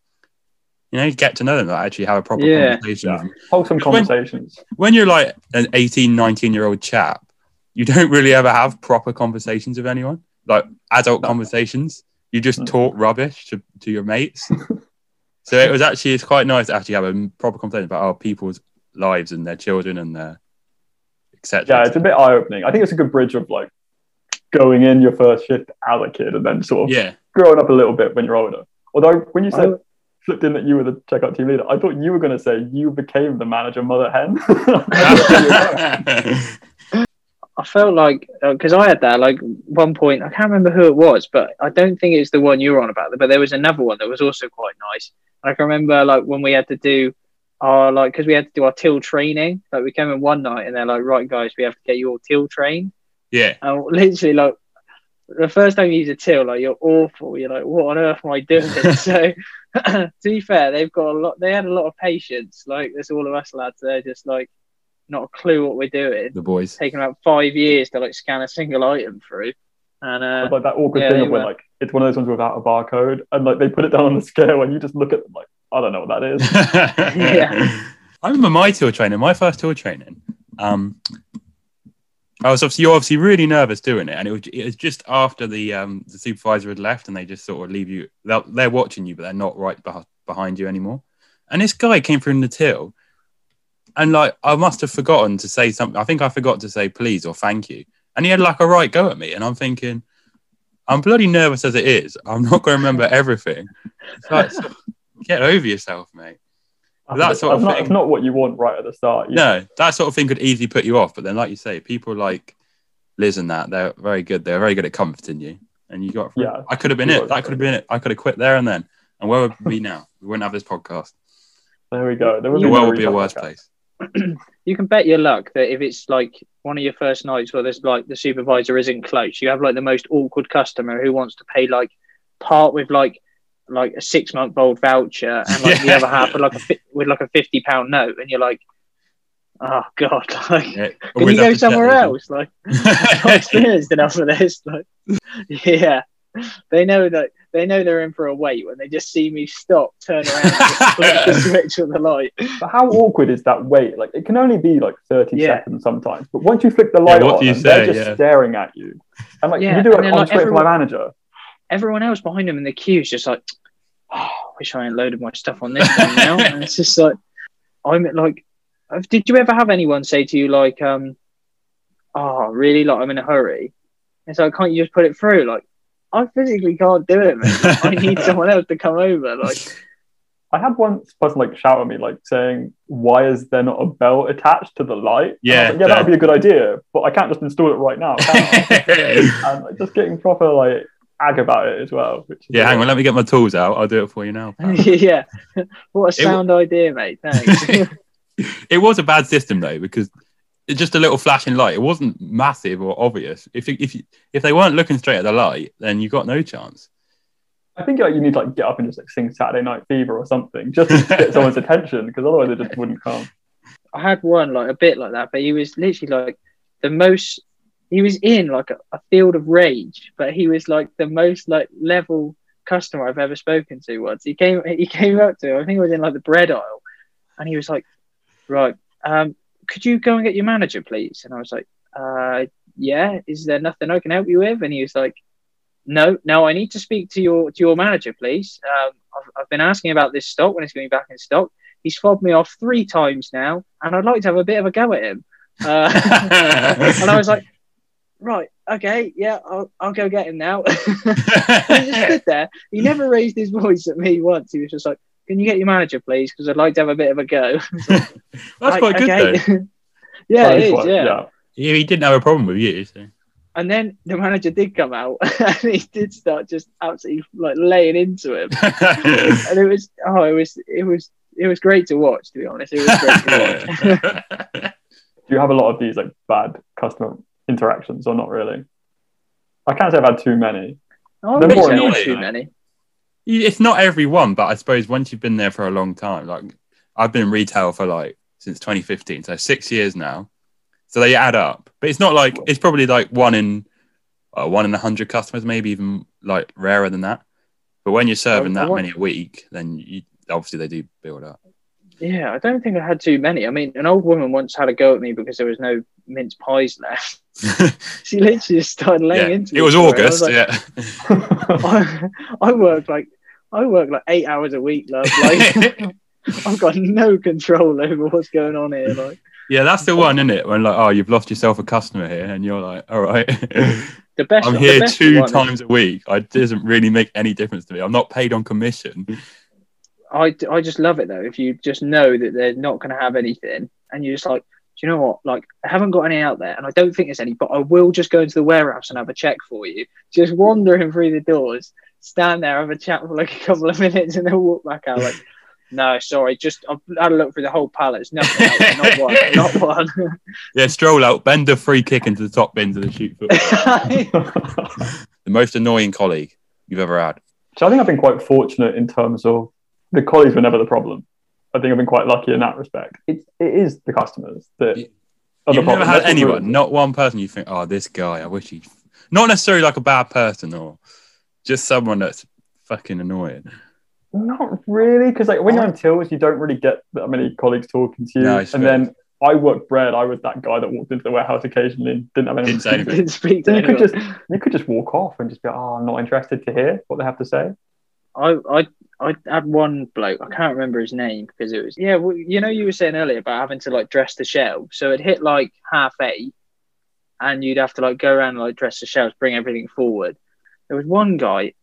you know, get to know them, like actually have a proper Yeah. conversation Yeah. wholesome When- conversations. When you're like an 18, 19 year old chap, you don't really ever have proper conversations with anyone, like adult No. conversations. You just Mm. talk rubbish to, to your mates. (laughs) so it was actually, it's quite nice to actually have a proper conversation about our people's lives and their children and their etc. Yeah, it's a bit eye opening. I think it's a good bridge of like going in your first shift as a kid and then sort of yeah. growing up a little bit when you're older. Although when you said I- flipped in that you were the checkout team leader, I thought you were going to say you became the manager mother hen. (laughs) I felt like uh, because I had that like one point I can't remember who it was, but I don't think it's the one you were on about. But there was another one that was also quite nice. And I can remember like when we had to do our like because we had to do our till training. Like we came in one night and they're like, right guys, we have to get you all till trained. Yeah. And literally like the first time you use a till, like you're awful. You're like, what on earth am I doing? (laughs) so (clears throat) to be fair, they've got a lot. They had a lot of patience. Like there's all of us lads. They're just like not a clue what we're doing The boys. taken about five years to like scan a single item through. And uh, It's like that awkward Yeah, thing they of when like it's one of those ones without a barcode and like they put it down on the scale and you just look at them like I don't know what that is. (laughs) (laughs) Yeah. I remember my tour training, my first tour training. Um, I was obviously you're obviously really nervous doing it, and it was, it was just after the um, the supervisor had left, and they just sort of leave you. They're, they're watching you, but they're not right beh- behind you anymore. And this guy came in the till, and like I must have forgotten to say something. I think I forgot to say please or thank you, and he had like a right go at me, and I'm thinking. I'm bloody nervous as it is. I'm not going to remember everything. Like, get over yourself, mate. I That sort of not, thing. it's not what you want right at the start. You- No, that sort of thing could easily put you off. But then, like you say, people like Liz and that, they're very good. They're very good at comforting you. And you got, Yeah. I could have been it. were That could have been it. I could have quit there and then. And where would we be now? We wouldn't have this podcast. There we go. There The The world would be a worse place. (clears throat) you can bet your luck that if it's like one of your first nights where there's like the supervisor isn't close, you have like the most awkward customer who wants to pay like part with like like a six month old voucher and like (laughs) the other half with like a fi- with like a fifty pound note, and you're like, oh god, (laughs) like Yeah, can always you go somewhere else? Like I'm experienced enough for this. Like yeah, they know that they know they're in for a wait when they just see me stop, turn around, and just (laughs) flip the switch with the light. But how awkward is that wait? Like it can only be like 30 Yeah. seconds sometimes. But once you flick the light what on, do you and they're just Yeah. staring at you. And like Yeah, you do it then, on like, straight to everyone- my manager. everyone else behind him in the queue is just like, oh, I wish I hadn't loaded my stuff on this one now. and it's just like, I'm like, did you ever have anyone say to you like, um, oh, really? Like I'm in a hurry. And so can't you just put it through? Like, I physically can't do it, man. I need (laughs) someone else to come over. Like, I had one person like shout at me like saying, "Why is there not a bell attached to the light?" And I was Yeah, like, yeah, that would be a good idea, but I can't just install it right now. I? (laughs) and like, just getting proper like ag about it as well. Which yeah, hang on, let me get my tools out. I'll do it for you now. (laughs) yeah, (laughs) what a It w- sound idea, mate. Thanks. (laughs) it was a bad system though because it's just a little flashing light. It wasn't massive or obvious. If you- if you, if they weren't looking straight at the light, then you got no chance. I think like you need to like get up and just like sing Saturday Night Fever or something just to get someone's attention because otherwise it just wouldn't come. I had one like a bit like that, but he was literally like the most. He was in like a, a field of rage, but he was like the most like level customer I've ever spoken to. Once he came, he (laughs) came up to. I think it was in like the bread aisle, and he was like, "Right, um, could you go and get your manager, please?" And I was like, "Uh, yeah. Is there nothing I can help you with?" And he was like, "No, no. I need to speak to your to your manager, please. Um, I've, I've been asking about this stock when it's going back in stock." He's fobbed me off three times now, and I'd like to have a bit of a go at him. Uh, (laughs) and I was like, right, okay, yeah, I'll, I'll go get him now. (laughs) (laughs) he just stood there. He never raised his voice at me once. He was just like, can you get your manager, please? Because I'd like to have a bit of a go. (laughs) That's Like, quite good though. yeah, That it is, quite- yeah. Yeah, he didn't have a problem with you. So. And then the manager did come out, and he did start just absolutely like laying into him. And it was, oh, it was, it was, it was great to watch. To be honest, it was great to watch. Do you have a lot of these like bad customer interactions or not really? I can't say I've had too many. Oh, They're more wouldn't say annoying, too many. it's not everyone, but I suppose once you've been there for a long time, like I've been in retail for like since 2015, so six years now. So they add up, but it's not like it's probably like one in uh, one in a hundred customers, maybe even like rarer than that. But when you're serving that many a week, then you, obviously they do build up. Yeah, I don't think I had too many. I mean, an old woman once had a go at me because there was no mince pies left. (laughs) She literally just started laying yeah, into it was for I August. like, yeah, (laughs) I, I work like I work like eight hours a week, love. Like (laughs) I've got no control over what's going on here. Like yeah, that's the one, isn't it? When like, oh, you've lost yourself a customer here, and you're like, all right, the best. I'm here best two is- times a week. It doesn't really make any difference to me. I'm not paid on commission. I, I just love it though. If you just know that they're not going to have anything, and you're just like, do you know what? Like, I haven't got any out there, and I don't think there's any, but I will just go into the warehouse and have a check for you. Just wandering through the doors, stand there, have a chat for like a couple of minutes, and then walk back out. Like, no, sorry, just I've had a look through the whole pallet. There's nothing, out not (laughs) one, not one. Yeah, stroll out, bend a free kick into the top bins of the shoot foot. (laughs) the most annoying colleague you've ever had. So I think I've been quite fortunate in terms of the colleagues were never the problem. I think I've been quite lucky in that respect. It, it is the customers that You- are the You've never problem. had That's anyone, ruins not one person you think, oh, this guy, I wish he. Not necessarily like a bad person or just someone that's fucking annoying. Not really, because like when you're in tills, you don't really get that many colleagues talking to you. No, and suppose. then I worked bread. I was that guy that walked into the warehouse occasionally and didn't have anyone. Didn't say (laughs) anything. Didn't speak to So you could just you could just walk off and just be, oh, I'm not interested to hear what they have to say. I, I I had one bloke. I can't remember his name because it was yeah. Well, you know, you were saying earlier about having to like dress the shelves. So it hit like half eight, and you'd have to like go around and like dress the shelves, bring everything forward. There was one guy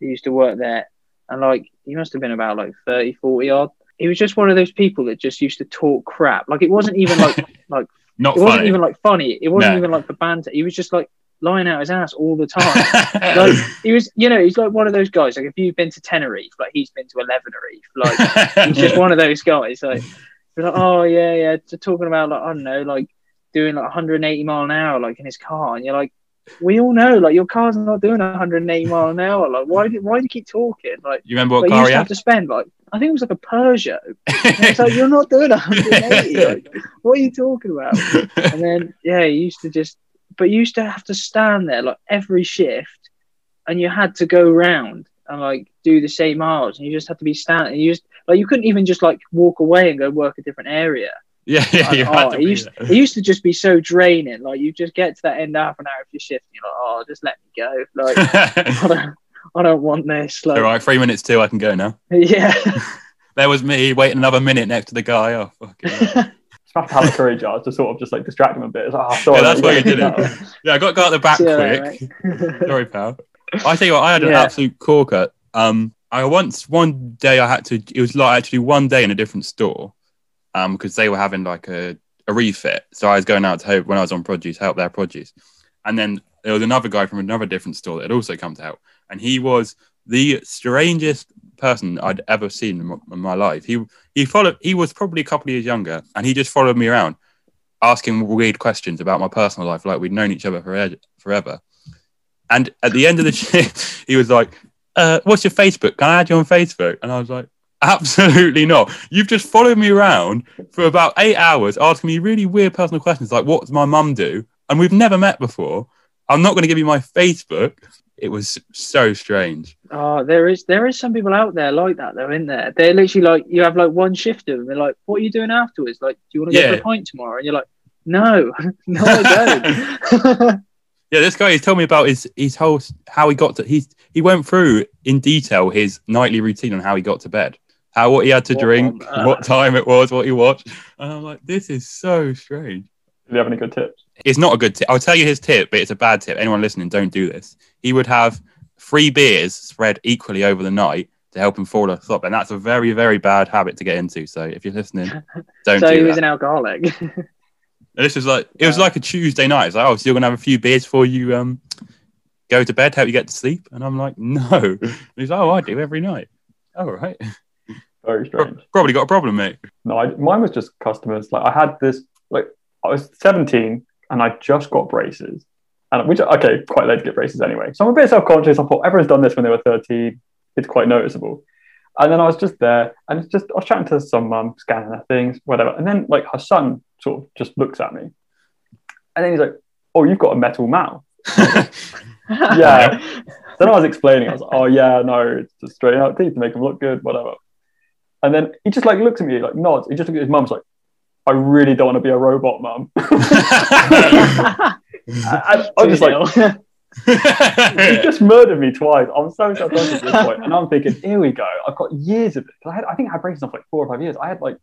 who used to work there, and like he must have been about like 30, 40 odd. He was just one of those people that just used to talk crap. Like it wasn't even like (laughs) like Not it wasn't funny. even like funny. It wasn't No. even like the banter. He was just like lying out his ass all the time. (laughs) like he was, you know, he's like one of those guys. Like if you've been to Tenerife, like he's been to Elevenerife. Like he's just (laughs) one of those guys. Like, like oh yeah, yeah, Just talking about like I don't know, like doing like 180 mile an hour, like in his car, and you're like, we all know, like your car's not doing 180 mile an hour. Like why do why do you keep talking? Like you remember what like, car you he used to have to spend like I think it was like a Peugeot. It's like (laughs) you're not doing 180. Like, what are you talking about? And then yeah, you used to just, but you used to have to stand there like every shift, and you had to go round and like do the same miles, and you just had to be standing. You just like you couldn't even just like walk away and go work a different area. yeah, yeah, (laughs) you Like, had oh, to it, used, it used to just be so draining. Like you just get to that end half an hour of your shift, and you're like, oh, just let me go. Like (laughs) I don't, I don't want this. Like All right, three minutes two, I can go now. (laughs) yeah. There was me waiting another minute next to the guy. Oh, fucking have to have the courage uh, to sort of just like distract him a bit. It's like, oh, sorry, Yeah, that's why you did it. that. yeah, I got got the back See quick. mate. (laughs) (laughs) Sorry, pal. I tell you what, I had an Yeah. absolute corker. Um, I once one day I had to. It was like actually one day in a different store, um, because they were having like a a refit. So I was going out to help when I was on produce, help their produce, and then there was another guy from another different store that had also come to help, and he was the strangest person I'd ever seen in my, life. He he followed. He was probably a couple of years younger, and he just followed me around, asking weird questions about my personal life, like we'd known each other for forever. And at the end of the (laughs) shift, he was like, uh, "What's your Facebook? Can I add you on Facebook?" And I was like, "Absolutely not! You've just followed me around for about eight hours, asking me really weird personal questions, like what does my mum do? And we've never met before. I'm not going to give you my Facebook." It was so strange. Oh, there is there is some people out there like that though, isn't there? They're literally like you have like one shift of them. They're like, "What are you doing afterwards? Like, do you want to go Yeah. for a pint tomorrow?" And you're like, "No, (laughs) no, I don't." (laughs) (laughs) Yeah, this guy he's told me about his his whole how he got to he he went through in detail his nightly routine on how he got to bed, how what he had to What drink, what time it was, what he watched, and I'm like, this is so strange. Do you have any good tips? It's not a good tip. I'll tell you his tip, but it's a bad tip. Anyone listening, don't do this. He would have three beers spread equally over the night to help him fall asleep, and that's a very very bad habit to get into. So if you're listening, (laughs) don't so do he that. was an alcoholic. (laughs) And this was like it was like a Tuesday night. It's like, oh, so you're gonna have a few beers before you um go to bed, help you get to sleep. And I'm like, no. (laughs) And he's like, oh, I do every night. All right. Very strange. Probably got a problem, mate. No, I, mine was just customers. Like I had this, like I was 17 and I just got braces, and which okay, quite late to get braces anyway. So I'm a bit self-conscious. I thought everyone's done this when they were 13. It's quite noticeable. And then I was just there, and it's just I was chatting to some mum, scanning her things, whatever. And then like her son sort of just looks at me, and then he's like, "Oh, you've got a metal mouth." (laughs) Yeah. then I was explaining. I was like, "Oh yeah, no, it's to straighten out teeth to make them look good, whatever." And then he just like looks at me, like nods. He just looks at his mum's like, "I really don't want to be a robot, mum." (laughs) I, I'm just like, he (laughs) (laughs) just murdered me twice. I'm so self-conscious at this point, and I'm thinking, here we go. I've got years of it. 'Cause I, had, I think I had braces on for like four or five years. I had like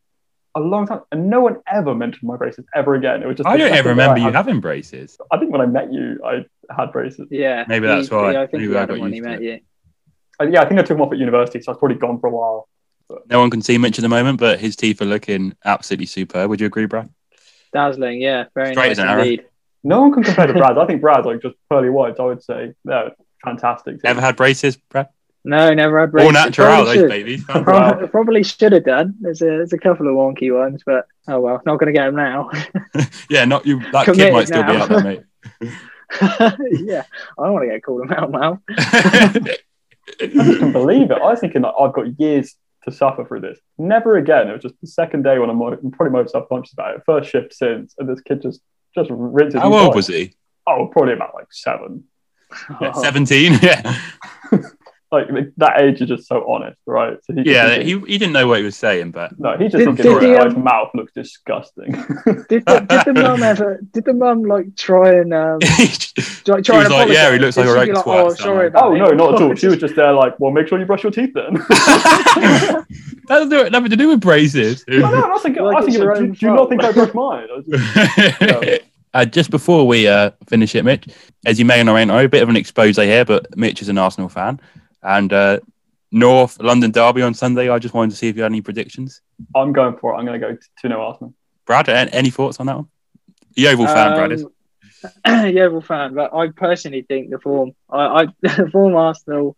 a long time, and no one ever mentioned my braces ever again. It was just. I don't ever second that I remember you had- having braces. I think when I met you, I had braces. yeah, Maybe that's he- why. I think Maybe he I had got them when he used to met it. you. Uh, yeah, I think I took them off at university, so I was probably gone for a while. No one can see Mitch at the moment, but his teeth are looking absolutely superb. Would you agree, Brad? Dazzling, yeah, very Straight nice as an arrow. indeed. No one can compare to Brad. I think Brad's like just pearly whites. I would say they're fantastic. Ever had braces, Brad? No, never had braces. All braces. natural, Probably those should. babies. (laughs) Probably, probably should have done. There's a there's a couple of wonky ones, but oh well, not going to get them now. (laughs) yeah, not you. That kid might still be now. out there, mate. (laughs) yeah, I don't want to get called them out now. I just couldn't believe it. I was thinking like I've got years to suffer through this. Never again. It was just the second day when I'm, I'm probably most subconscious about it. First shift since, and this kid just just rinses. How old was he? Oh, probably about like seven. Yeah, Oh. 17. (laughs) Yeah. (laughs) Like that age is just so honest, right? So he Yeah, thinking- he, he didn't know what he was saying, but no, he just Did- thinking did this he, guy's um, mouth looks disgusting. (laughs) Did the, did the mum ever? Did the mum like try and um, (laughs) he try, try was and like, yeah, he looks like a she right like, twat, Oh, sorry about oh it? no, not at all. She was just there like, well, make sure you brush your teeth then. (laughs) that doesn't have nothing to do with braces. I know, I was thinking, Like I was it's thinking your do, own do you not think I brush mine? I was just- uh, just before we uh, finish it, Mitch, as you may or may not know, a bit of an expose here, but Mitch is an Arsenal fan. And uh, North London Derby on Sunday, I just wanted to see if you had any predictions. I'm going for it. I'm going to go 2 0 Arsenal. Brad, any thoughts on that one? The Oval fan, Brad is. Um, (clears throat) Yeovil fan, but I personally think the form, I, I (laughs) the form Arsenal,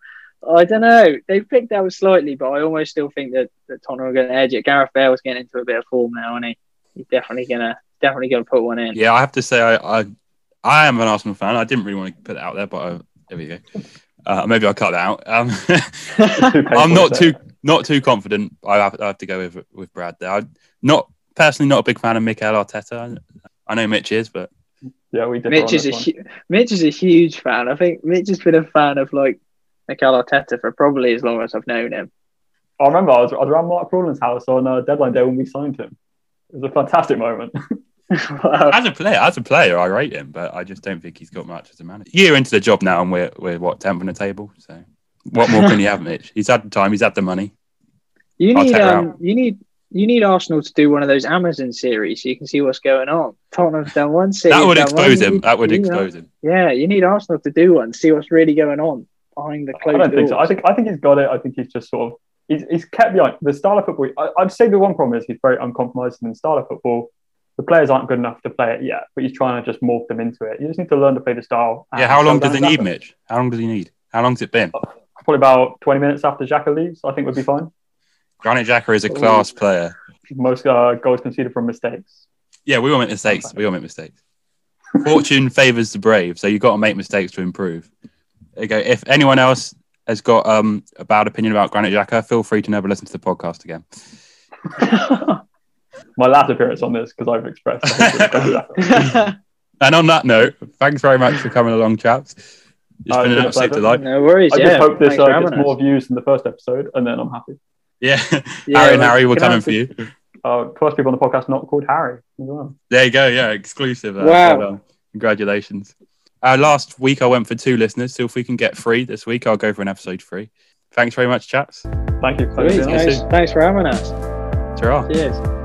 I don't know. They've picked out slightly, but I almost still think that, that Tottenham are going to edge it. Gareth Bale Bale's getting into a bit of form now, and he? He's definitely gonna definitely gonna put one in. Yeah, I have to say, I I, I am an Arsenal fan. I didn't really want to put it out there, but I, there we go. Uh, maybe I'll cut that out. Um, (laughs) I'm not too not too confident. I have, I have to go with with Brad there. I'm not personally not a big fan of Mikel Arteta. I know Mitch is, but yeah, we did. Mitch is a hu- Mitch is a huge fan. I think Mitch has been a fan of like Mikel Arteta for probably as long as I've known him. I remember I was, I was around Mark Rawlins' house on uh, deadline day when we signed him. It was a fantastic moment. (laughs) (laughs) wow. as a player, as a player, I rate him, but I just don't think he's got much as a manager. Year into the job now, and we're we're what tenth on the table. So, what more can you have, Mitch? He's had the time. He's had the money. You need um, you need you need Arsenal to do one of those Amazon series so you can see what's going on. Tottenham's done one series. That would expose one. him. You- That would you know, expose him. Yeah, you need Arsenal to do one, see what's really going on behind the I don't think so. I think I think he's got it. I think he's just sort of he's, he's kept behind the style of football. I, I'd say the one problem is he's very uncompromising in style of football. The players aren't good enough to play it yet, but he's trying to just morph them into it. You just need to learn to play the style. Yeah. How long does he need, Mitch? How long does he need? How long's it been? Probably about twenty minutes after Xhaka leaves. I think would be fine. Granit Xhaka is a class player. Most uh, goals conceded from mistakes. Yeah, we all make mistakes. We all make mistakes. (laughs) Fortune favors the brave, so you've got to make mistakes to improve. There you go. If anyone else has got um, a bad opinion about Granit Xhaka, feel free to never listen to the podcast again. (laughs) My last appearance on this because I've expressed. (laughs) And on that note, thanks very much for coming along, chaps. It's Oh, been an it's been a absolute pleasure. delight. no worries. I yeah, just hope this uh, gets more us. views than the first episode, and then I'm happy. Yeah, (laughs) Yeah, Harry and Harry will can come in for you. Uh, first people on the podcast not called Harry well. There you go. Yeah, exclusive. uh, Wow. well. Congratulations. Uh, last week I went for two listeners, so if we can get three this week, I'll go for an episode three. Thanks very much, chaps. Thank you. Sweet, Thank. Thanks, thanks for having us. Ta-ra. Cheers.